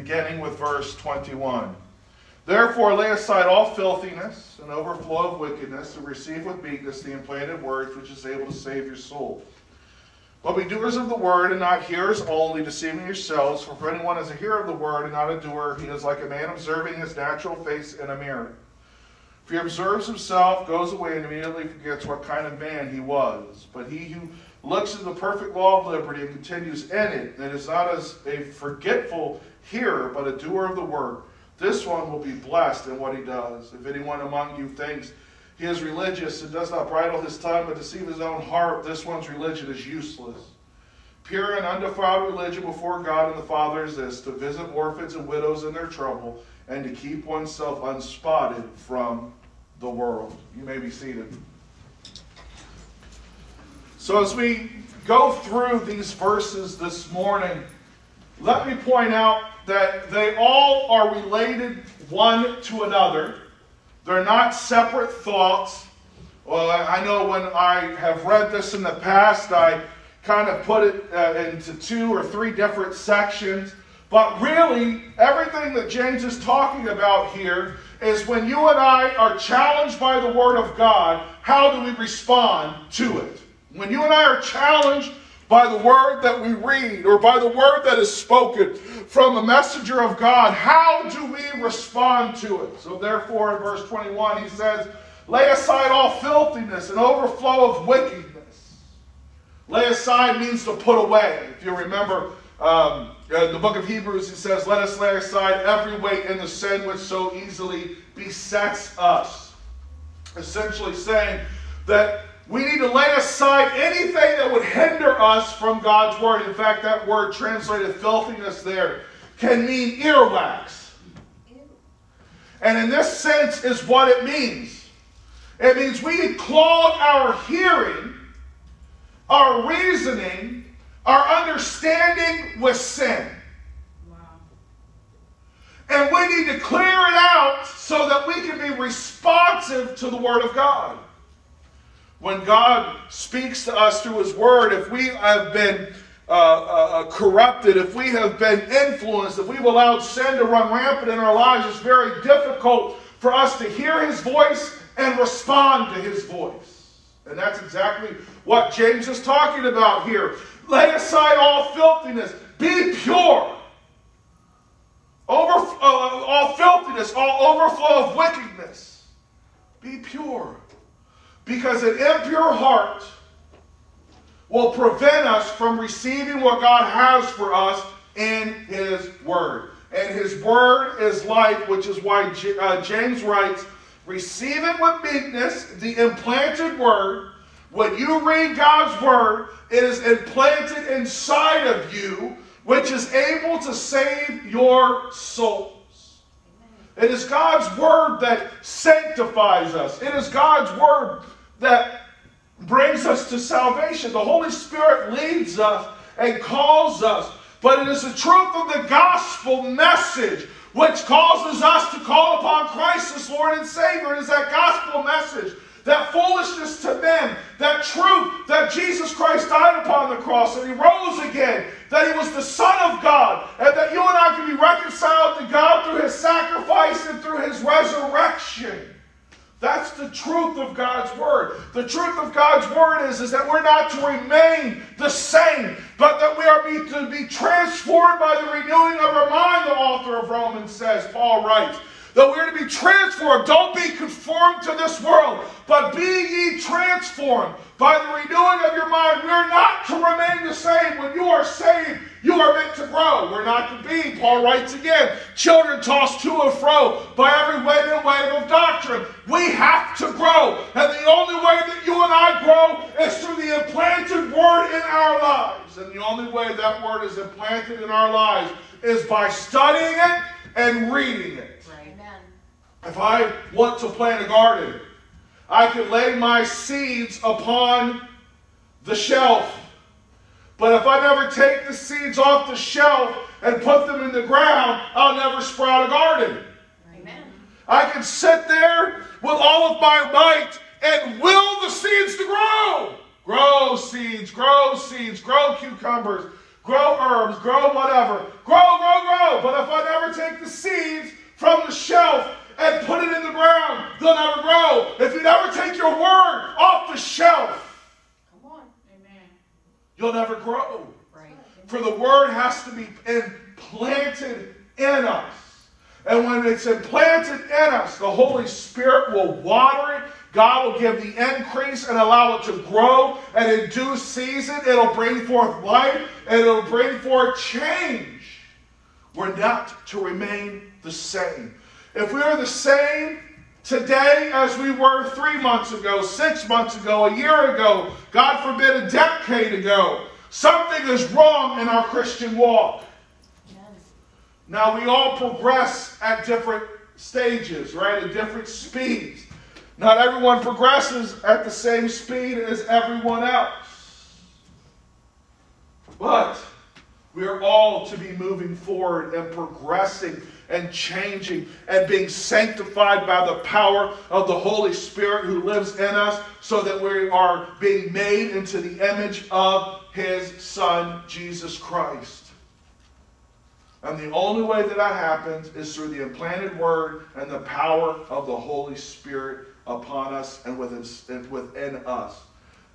beginning with verse 21. Therefore, lay aside all filthiness and overflow of wickedness, and receive with meekness the implanted word which is able to save your soul. But be doers of the word, and not hearers only, deceiving yourselves. For if anyone is a hearer of the word and not a doer, he is like a man observing his natural face in a mirror. If he observes himself, goes away, and immediately forgets what kind of man he was. But he who looks at the perfect law of liberty and continues in it, and is not as a forgetful hearer, but a doer of the word, this one will be blessed in what he does. If anyone among you thinks he is religious and does not bridle his tongue but deceive his own heart, this one's religion is useless. Pure and undefiled religion before God and the Father is this to visit orphans and widows in their trouble and to keep oneself unspotted from the world. You may be seated. So, as we go through these verses this morning, let me point out that they all are related one to another. They're not separate thoughts. Well, I know when I have read this in the past, I kind of put it uh, into two or three different sections. But really, everything that James is talking about here is when you and I are challenged by the Word of God, how do we respond to it? When you and I are challenged by the word that we read or by the word that is spoken from a messenger of God, how do we respond to it? So, therefore, in verse 21, he says, Lay aside all filthiness and overflow of wickedness. Lay aside means to put away. If you remember um, the book of Hebrews, he says, Let us lay aside every weight and the sin which so easily besets us. Essentially saying that we need to lay aside anything that would hinder us from God's word. In fact, that word translated filthiness there can mean earwax. And in this sense is what it means. It means we clog our hearing, our reasoning, our understanding with sin. And we need to clear it out so that we can be responsive to the Word of God. When God speaks to us through His Word, if we have been uh, uh, uh, corrupted, if we have been influenced, if we've allowed sin to run rampant in our lives, it's very difficult for us to hear His voice and respond to His voice. And that's exactly what James is talking about here. Lay aside all filthiness, be pure. Over, uh, all filthiness, all overflow of wickedness. Be pure. Because an impure heart will prevent us from receiving what God has for us in His Word. And His Word is life, which is why uh, James writes, Receive it with meekness, the implanted Word. When you read God's Word, it is implanted inside of you, which is able to save your souls. It is God's Word that sanctifies us. It is God's Word that brings us to salvation. The Holy Spirit leads us and calls us. But it is the truth of the gospel message which causes us to call upon Christ as Lord and Savior. It is that gospel message, that foolishness to men, that truth that Jesus Christ died upon the cross and He rose again, that He was the Son of God, and that you and I can be reconciled to God through His sacrifice and through His resurrection. That's the truth of God's word. The truth of God's word is, is that we're not to remain the same, but that we are be, to be transformed by the renewing of our mind, the author of Romans says, Paul writes. That we're to be transformed. Don't be conformed to this world, but be ye transformed by the renewing of your mind. We are not to remain the same. When you are saved, you are meant to grow. We're not to be, Paul writes again, children tossed to and fro by every wind and wave of doctrine. We have to grow. And the only way that you and I grow is through the implanted word in our lives. And the only way that word is implanted in our lives is by studying it and reading it. Amen. If I want to plant a garden, I can lay my seeds upon the shelf. But if I never take the seeds off the shelf and put them in the ground, I'll never sprout a garden. Amen. I can sit there with all of my might and will the seeds to grow. Grow seeds, grow seeds, grow cucumbers, grow herbs, grow whatever. Grow, grow, grow. But if I never take the seeds from the shelf and put it in the ground, they'll never grow. If you never take your word off the shelf, Come on. Amen. You'll never grow. Right. For the word has to be implanted in us. And when it's implanted in us, the Holy Spirit will water it. God will give the increase and allow it to grow. And in due season, it'll bring forth life and it'll bring forth change. We're not to remain the same. If we are the same today as we were three months ago, six months ago, a year ago, God forbid a decade ago, something is wrong in our Christian walk. Amen. Now, we all progress at different stages, right? At different speeds. Not everyone progresses at the same speed as everyone else. But we are all to be moving forward and progressing and changing and being sanctified by the power of the Holy Spirit who lives in us so that we are being made into the image of His Son, Jesus Christ. And the only way that that happens is through the implanted word and the power of the Holy Spirit upon us and within, us.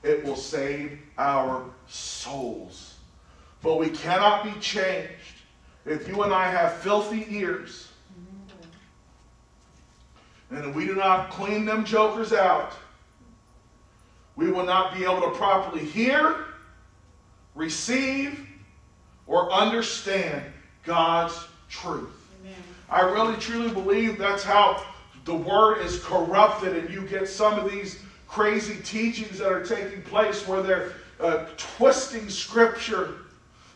It will save our souls. But we cannot be changed if you and I have filthy ears and if we do not clean them jokers out. We will not be able to properly hear, receive, or understand God's truth. Amen. I really truly believe that's how the word is corrupted, and you get some of these crazy teachings that are taking place where they're uh, twisting scripture.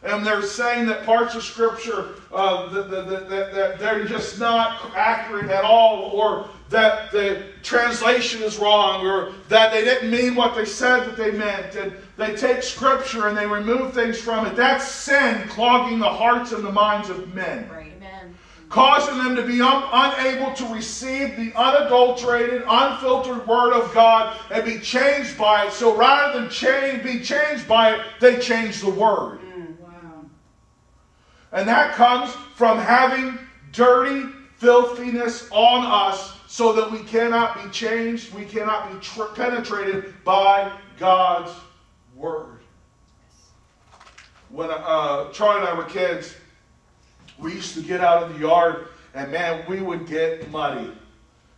And they're saying that parts of Scripture uh, that, that, that, that they're just not accurate at all, or that the translation is wrong, or that they didn't mean what they said that they meant. And they take Scripture and they remove things from it. That's sin clogging the hearts and the minds of men Right. Amen. causing them to be un- unable to receive the unadulterated, unfiltered Word of God and be changed by it. So rather than change, be changed by it, they change the Word. And that comes from having dirty filthiness on us so that we cannot be changed, we cannot be tr- penetrated by God's Word. When uh, Charlie and I were kids, we used to get out in the yard and man, we would get muddy.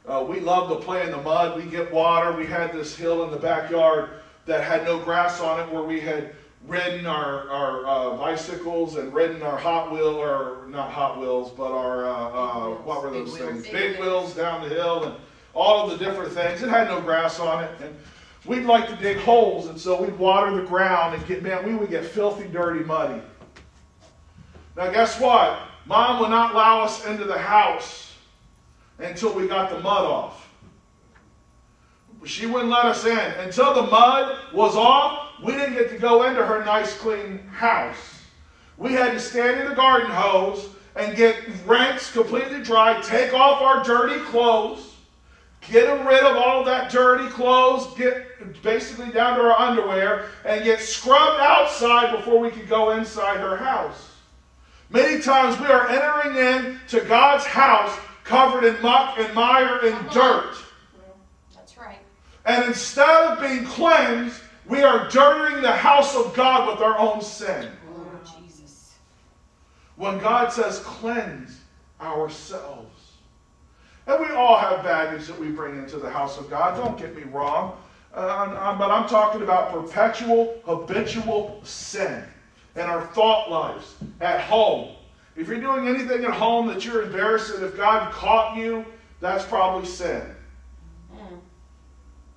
Uh, we loved to play in the mud. We get water. We had this hill in the backyard that had no grass on it where we had ridden our, our uh, bicycles and ridden our Hot Wheel, or not Hot Wheels, but our, uh, uh, what were those wheels. things? Big Big wheels down the hill and all of the different things. It had no grass on it. And we'd like to dig holes, and so we'd water the ground and get, man, we would get filthy, dirty, muddy. Now, guess what? Mom would not allow us into the house until we got the mud off. She wouldn't let us in. Until the mud was off, we didn't get to go into her nice, clean house. We had to stand in the garden hose and get rinse completely dry, take off our dirty clothes, get rid of all that dirty clothes, get basically down to our underwear, and get scrubbed outside before we could go inside her house. Many times we are entering into God's house covered in muck and mire and dirt. That's right. And instead of being cleansed, we are dirtying the house of God with our own sin. When God says cleanse ourselves. And we all have baggage that we bring into the house of God. Don't get me wrong. Uh, I'm- I'm- but I'm talking about perpetual, habitual sin in our thought lives at home. If you're doing anything at home that you're embarrassed, and if God caught you, that's probably sin.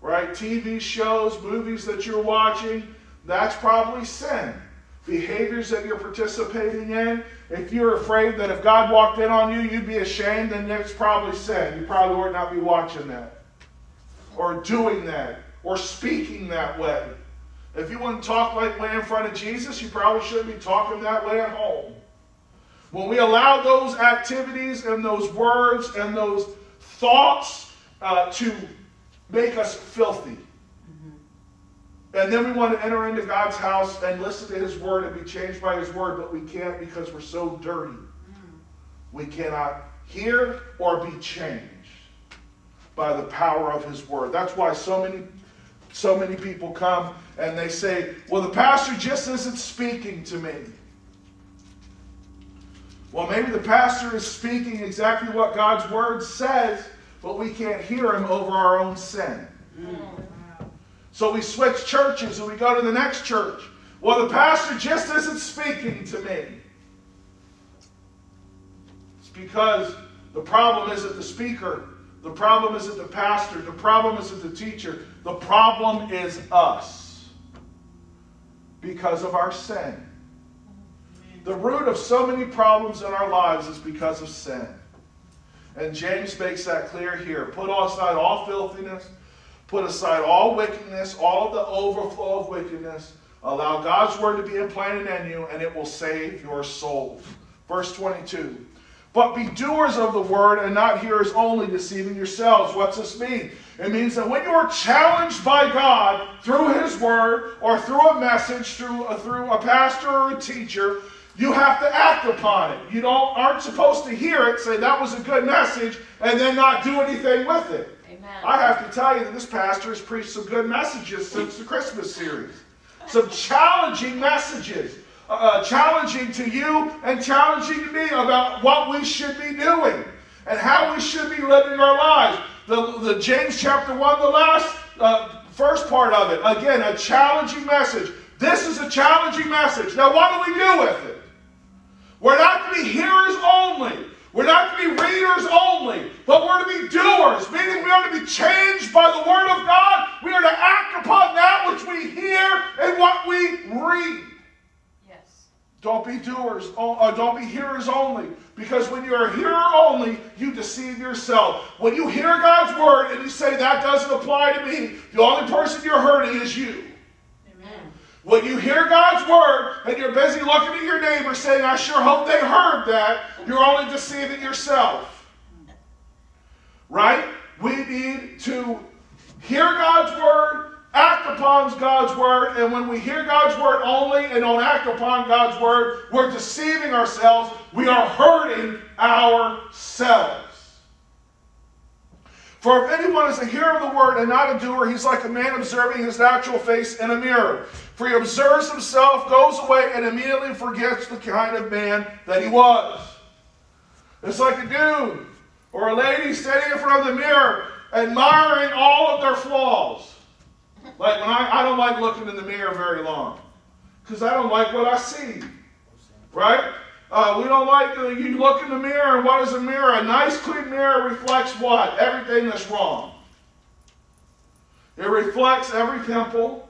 Right? TV shows, movies that you're watching, that's probably sin. Behaviors that you're participating in, if you're afraid that if God walked in on you, you'd be ashamed, then it's probably sin. You probably would not be watching that, or doing that, or speaking that way. If you wouldn't talk like way in front of Jesus, you probably shouldn't be talking that way at home. When we allow those activities and those words and those thoughts uh, to make us filthy, mm-hmm. and then we want to enter into God's house and listen to His word and be changed by His word, but we can't because we're so dirty. Mm. We cannot hear or be changed by the power of His word. That's why so many, so many people come and they say, "Well, the pastor just isn't speaking to me." Well, maybe the pastor is speaking exactly what God's word says, but we can't hear him over our own sin. Mm. So we switch churches and we go to the next church. Well, the pastor just isn't speaking to me. It's because the problem isn't the speaker. The problem isn't the pastor. The problem isn't the teacher. The problem is us because of our sin. The root of so many problems in our lives is because of sin. And James makes that clear here. Put aside all filthiness, put aside all wickedness, all the overflow of wickedness. Allow God's word to be implanted in you, and it will save your soul. Verse 22. But be doers of the word and not hearers only, deceiving yourselves. What's this mean? It means that when you are challenged by God through His word or through a message, through a, through a pastor or a teacher, you have to act upon it. You don't aren't supposed to hear it, say that was a good message, and then not do anything with it. Amen. I have to tell you that this pastor has preached some good messages since the Christmas series. Some challenging messages. Uh, challenging to you and challenging to me about what we should be doing and how we should be living our lives. The, the James chapter 1, the last uh, first part of it, again, a challenging message. This is a challenging message. Now, what do we do with it? We're not to be hearers only. We're not to be readers only, but we're to be doers, meaning we are to be changed by the Word of God. We are to act upon that which we hear and what we read. Yes. Don't be doers, or don't be hearers only, because when you're a hearer only, you deceive yourself. When you hear God's Word and you say, that doesn't apply to me, the only person you're hurting is you. When you hear God's word and you're busy looking at your neighbor saying, I sure hope they heard that, you're only deceiving yourself. Right? We need to hear God's word, act upon God's word, and when we hear God's word only and don't act upon God's word, we're deceiving ourselves. We are hurting ourselves. For if anyone is a hearer of the word and not a doer, he's like a man observing his natural face in a mirror. For he observes himself, goes away, and immediately forgets the kind of man that he was. It's like a dude or a lady standing in front of the mirror, admiring all of their flaws. Like when I, I don't like looking in the mirror very long because I don't like what I see. Right? Uh, we don't like the, you look in the mirror, and what is a mirror? A nice, clean mirror reflects what? Everything that's wrong. It reflects every pimple,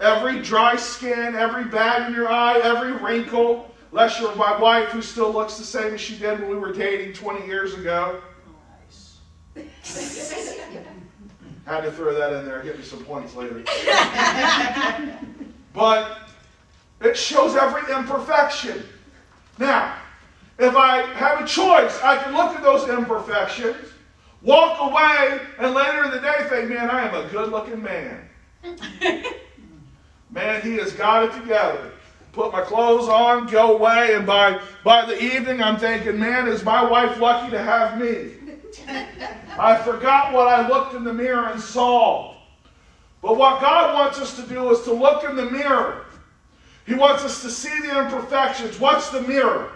every dry skin, every bag in your eye, every wrinkle. Unless you're my wife, who still looks the same as she did when we were dating 20 years ago. Had to throw that in there, get me some points later. but it shows every imperfection. Now, if I have a choice, I can look at those imperfections, walk away, and later in the day think, man, I am a good looking man. man, he has got it together. Put my clothes on, go away, and by, by the evening I'm thinking, man, is my wife lucky to have me? I forgot what I looked in the mirror and saw. But what God wants us to do is to look in the mirror he wants us to see the imperfections. What's the mirror?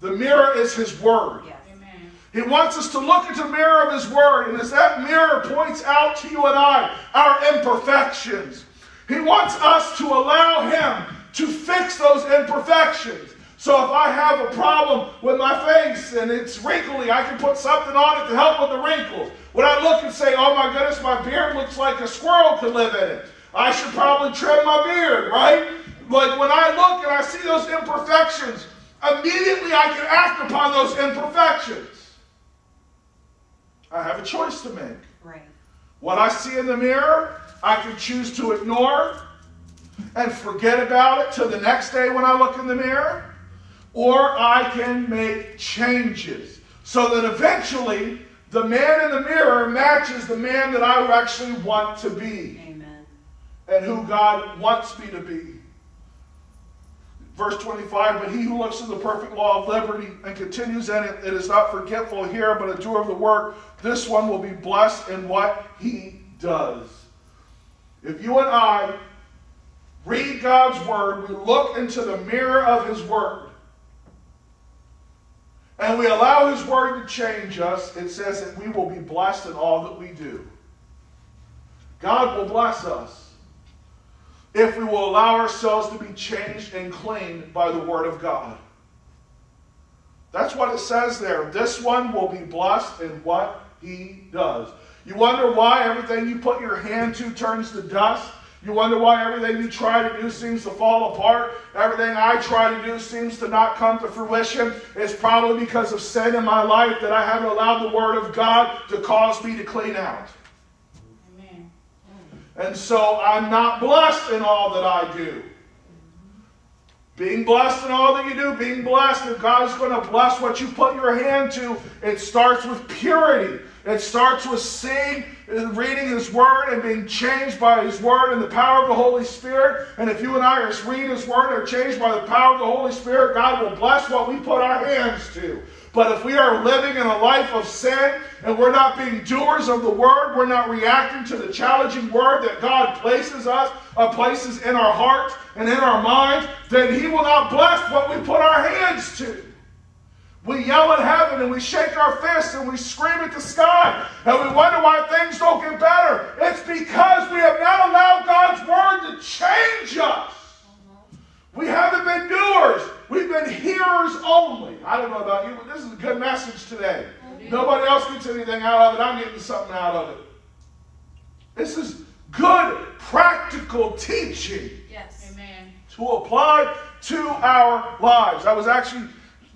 The mirror is His Word. Yes. He wants us to look into the mirror of His Word, and as that mirror points out to you and I our imperfections, He wants us to allow Him to fix those imperfections. So if I have a problem with my face and it's wrinkly, I can put something on it to help with the wrinkles. When I look and say, oh my goodness, my beard looks like a squirrel could live in it, I should probably trim my beard, right? Like when I look and I see those imperfections, immediately I can act upon those imperfections. I have a choice to make. Right. What I see in the mirror, I can choose to ignore and forget about it till the next day when I look in the mirror, or I can make changes so that eventually the man in the mirror matches the man that I actually want to be Amen. and who God wants me to be. Verse 25, but he who looks to the perfect law of liberty and continues in it, it is not forgetful here, but a doer of the work, this one will be blessed in what he does. If you and I read God's word, we look into the mirror of his word, and we allow his word to change us, it says that we will be blessed in all that we do. God will bless us if we will allow ourselves to be changed and cleaned by the Word of God. That's what it says there. This one will be blessed in what he does. You wonder why everything you put your hand to turns to dust? You wonder why everything you try to do seems to fall apart? Everything I try to do seems to not come to fruition? It's probably because of sin in my life that I haven't allowed the Word of God to cause me to clean out. Amen. And so I'm not blessed in all that I do. Being blessed in all that you do, being blessed, if God's going to bless what you put your hand to, it starts with purity. It starts with seeing, reading His Word, and being changed by His Word and the power of the Holy Spirit. And if you and I are read His Word and are changed by the power of the Holy Spirit, God will bless what we put our hands to. But if we are living in a life of sin and we're not being doers of the word, we're not reacting to the challenging word that God places us, uh, places in our hearts and in our minds, then He will not bless what we put our hands to. We yell at heaven and we shake our fists and we scream at the sky and we wonder why things don't get better. It's because we have not allowed God's word to change us. We haven't been doers. We've been hearers only. I don't know about you, but this is a good message today. Nobody else gets anything out of it. I'm getting something out of it. This is good, practical teaching Yes. Amen. to apply to our lives. I was actually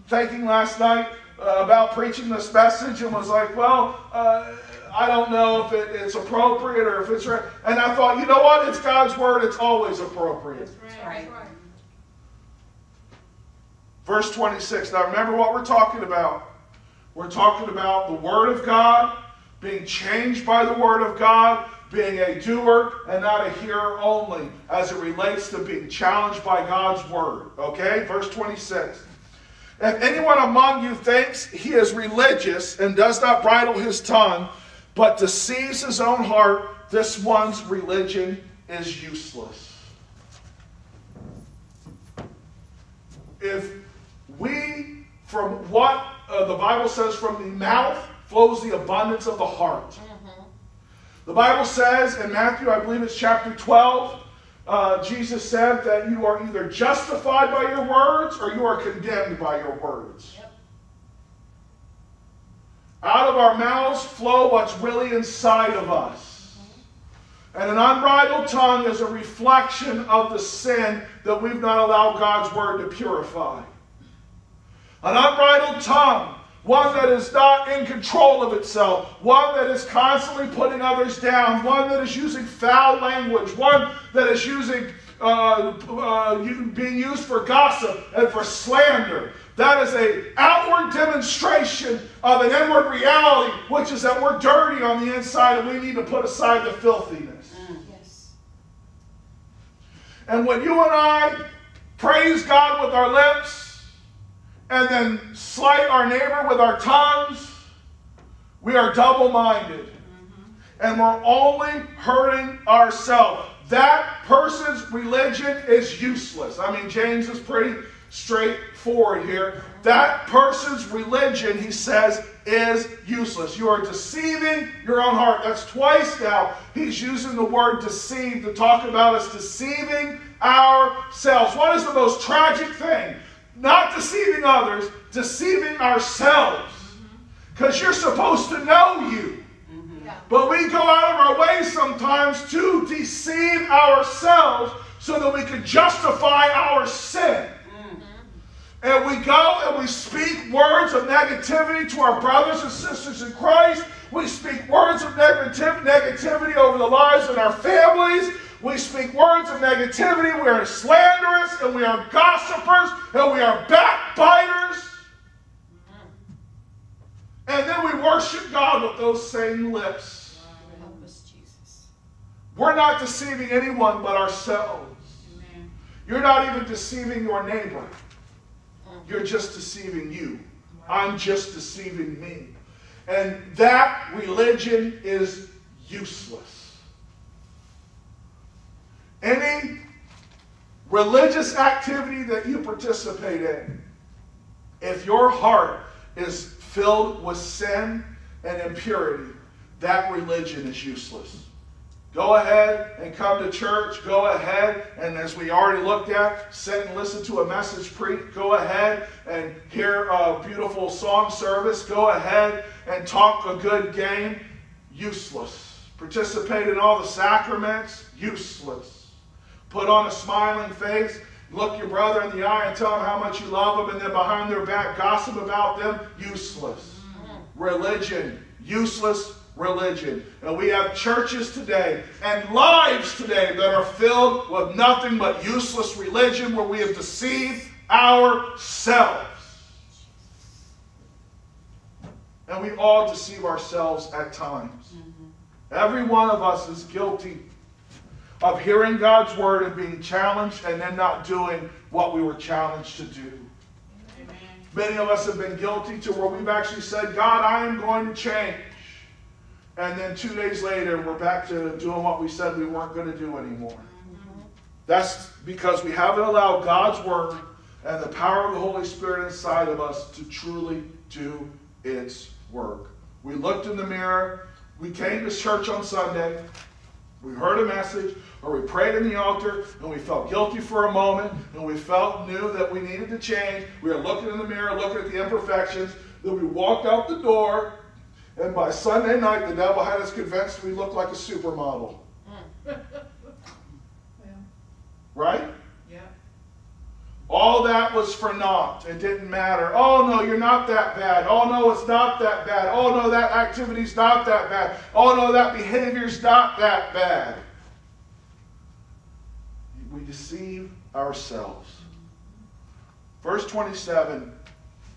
thinking last night uh, about preaching this message and was like, well, uh, I don't know if it, it's appropriate or if it's right. And I thought, you know what? It's God's word. It's always appropriate. That's right. right. Verse 26. Now remember what we're talking about. We're talking about the Word of God, being changed by the Word of God, being a doer and not a hearer only, as it relates to being challenged by God's Word. Okay? Verse 26. If anyone among you thinks he is religious and does not bridle his tongue, but deceives his own heart, this one's religion is useless. If we, from what uh, the Bible says, from the mouth flows the abundance of the heart. The Bible says in Matthew, I believe it's chapter 12, uh, Jesus said that you are either justified by your words or you are condemned by your words. Yep. Out of our mouths flow what's really inside of us. And an unbridled tongue is a reflection of the sin that we've not allowed God's word to purify. An unbridled tongue, one that is not in control of itself, one that is constantly putting others down, one that is using foul language, one that is using uh, uh, being used for gossip and for slander. That is a outward demonstration of an inward reality, which is that we're dirty on the inside and we need to put aside the filthiness. Yes. And when you and I praise God with our lips and then slight our neighbor with our tongues, we are double minded. Mm-hmm. And we're only hurting ourselves. That person's religion is useless. I mean, James is pretty straightforward here. That person's religion, he says, is useless. You are deceiving your own heart. That's twice now he's using the word deceive to talk about us deceiving ourselves. What is the most tragic thing? Not deceiving others, deceiving ourselves. Mm-hmm. Because you're supposed to know you. Mm-hmm. But we go out of our way sometimes to deceive ourselves so that we can justify our sin. Mm-hmm. and we go and we speak words of negativity to our brothers and sisters in Christ. We speak words of negativ- negativity over the lives of our families. We speak words of negativity. We are slanderous and we are gossipers and we are backbiters. And then we worship God with those same lips. Help us, Jesus. We're not deceiving anyone but ourselves. Amen. You're not even deceiving your neighbor. You're just deceiving you. I'm just deceiving me. And that religion is useless. Any religious activity that you participate in, if your heart is filled with sin and impurity, that religion is useless. Go ahead and come to church. Go ahead and, as we already looked at, sit and listen to a message preach. Go ahead and hear a beautiful song service. Go ahead and talk a good game. Useless. Participate in all the sacraments. Useless. Put on a smiling face. Look your brother in the eye and tell him how much you love him, and then behind their back gossip about them. Useless. Religion. Useless religion. And we have churches today and lives today that are filled with nothing but useless religion where we have deceived ourselves. And we all deceive ourselves at times. Mm-hmm. Every one of us is guilty of hearing God's word and being challenged and then not doing what we were challenged to do. Amen. Many of us have been guilty to where we've actually said, God, I am going to change. And then two days later, we're back to doing what we said we weren't going to do anymore. Mm-hmm. That's because we haven't allowed God's Word and the power of the Holy Spirit inside of us to truly do its work. We looked in the mirror, we came to church on Sunday, we heard a message, or we prayed in the altar, and we felt guilty for a moment, and we felt knew that we needed to change. We were looking in the mirror, looking at the imperfections. Then we walked out the door, and by Sunday night, the devil had us convinced we looked like a supermodel. Well, Right? yeah. All that was for naught. It didn't matter. Oh no, you're not that bad. Oh no, it's not that bad. Oh no, that activity's not that bad. Oh no, that behavior's not that bad. We deceive ourselves. Verse 27,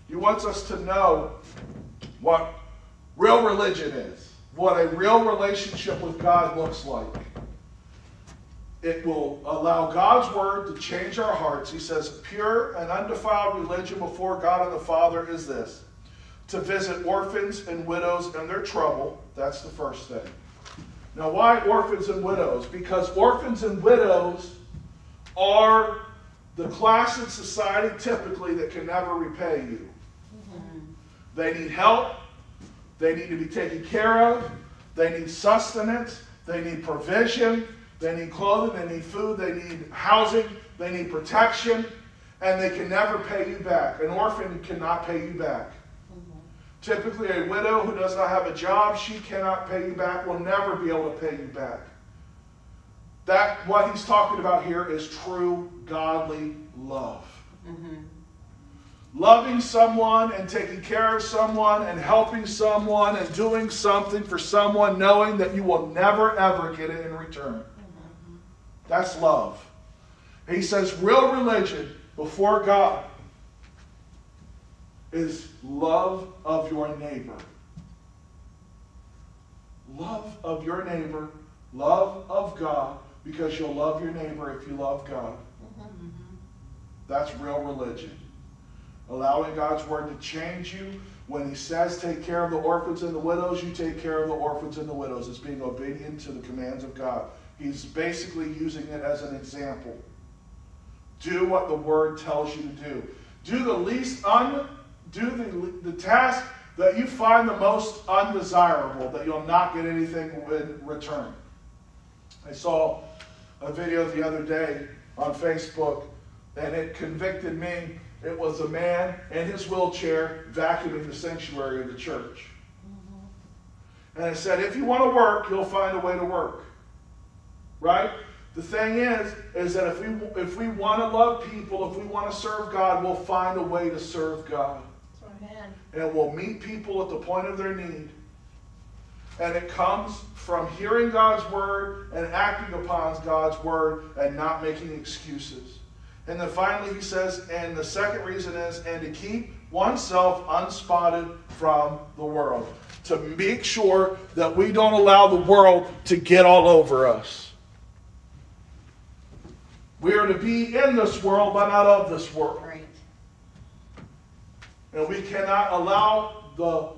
he wants us to know what real religion is, what a real relationship with God looks like. It will allow God's word to change our hearts. He says, pure and undefiled religion before God and the Father is this to visit orphans and widows in their trouble. That's the first thing. Now, why orphans and widows? Because orphans and widows are the class in society typically that can never repay you. They need help, they need to be taken care of, they need sustenance, they need provision, they need clothing, they need food, they need housing, they need protection, and they can never pay you back. An orphan cannot pay you back. Typically, a widow who does not have a job, she cannot pay you back, will never be able to pay you back. That what he's talking about here is true godly love. Mm-hmm. Loving someone and taking care of someone and helping someone and doing something for someone, knowing that you will never ever get it in return. Mm-hmm. That's love. He says real religion before God is love of your neighbor. Love of your neighbor, love of God, because you'll love your neighbor if you love God. That's real religion. Allowing God's word to change you. When he says take care of the orphans and the widows, you take care of the orphans and the widows. It's being obedient to the commands of God. He's basically using it as an example. Do what the word tells you to do. Do the least un do the, the task that you find the most undesirable, that you'll not get anything in return. I saw a video the other day on Facebook, and it convicted me. It was a man in his wheelchair vacuuming the sanctuary of the church. And it said, if you want to work, you'll find a way to work. Right? The thing is, is that if we if we want to love people, if we want to serve God, we'll find a way to serve God. Amen. And we'll meet people at the point of their need. And it comes from hearing God's word and acting upon God's word and not making excuses. And then finally he says, and the second reason is, and to keep oneself unspotted from the world. To make sure that we don't allow the world to get all over us. We are to be in this world, but not of this world. Right. And we cannot allow the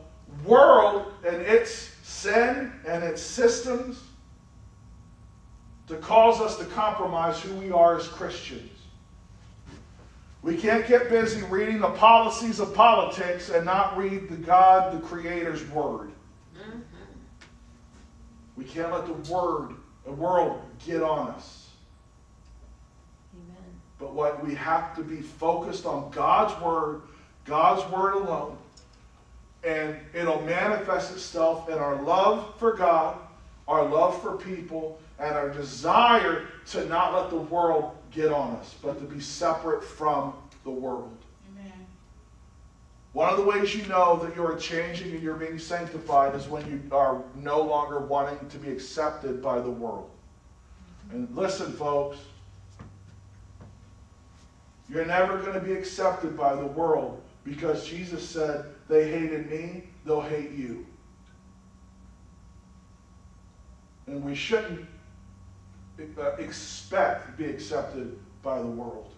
world and its sin and its systems to cause us to compromise who we are as Christians. We can't get busy reading the policies of politics and not read the God, the Creator's Word. Mm-hmm. We can't let the Word, the world, get on us. Amen. But what we have to be focused on God's word, God's word alone. And it'll manifest itself in our love for God, our love for people, and our desire to not let the world get on us, but to be separate from the world. Amen. One of the ways you know that you are changing and you're being sanctified is when you are no longer wanting to be accepted by the world. And listen, folks, you're never going to be accepted by the world because Jesus said, They hated me, they'll hate you. And we shouldn't uh, expect to be accepted by the world.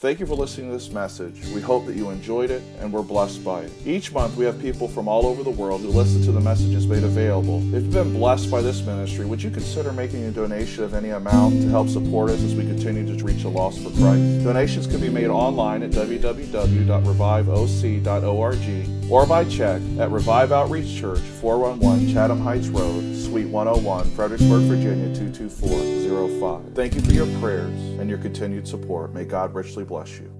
Thank you for listening to this message. We hope that you enjoyed it and were blessed by it. Each month, we have people from all over the world who listen to the messages made available. If you've been blessed by this ministry, would you consider making a donation of any amount to help support us as we continue to reach a lost for Christ? Donations can be made online at www.reviveoc.org or by check at Revive Outreach Church, 411 Chatham Heights Road, Suite 101, Fredericksburg, Virginia 22405. Thank you for your prayers and your continued support. May God richly bless you.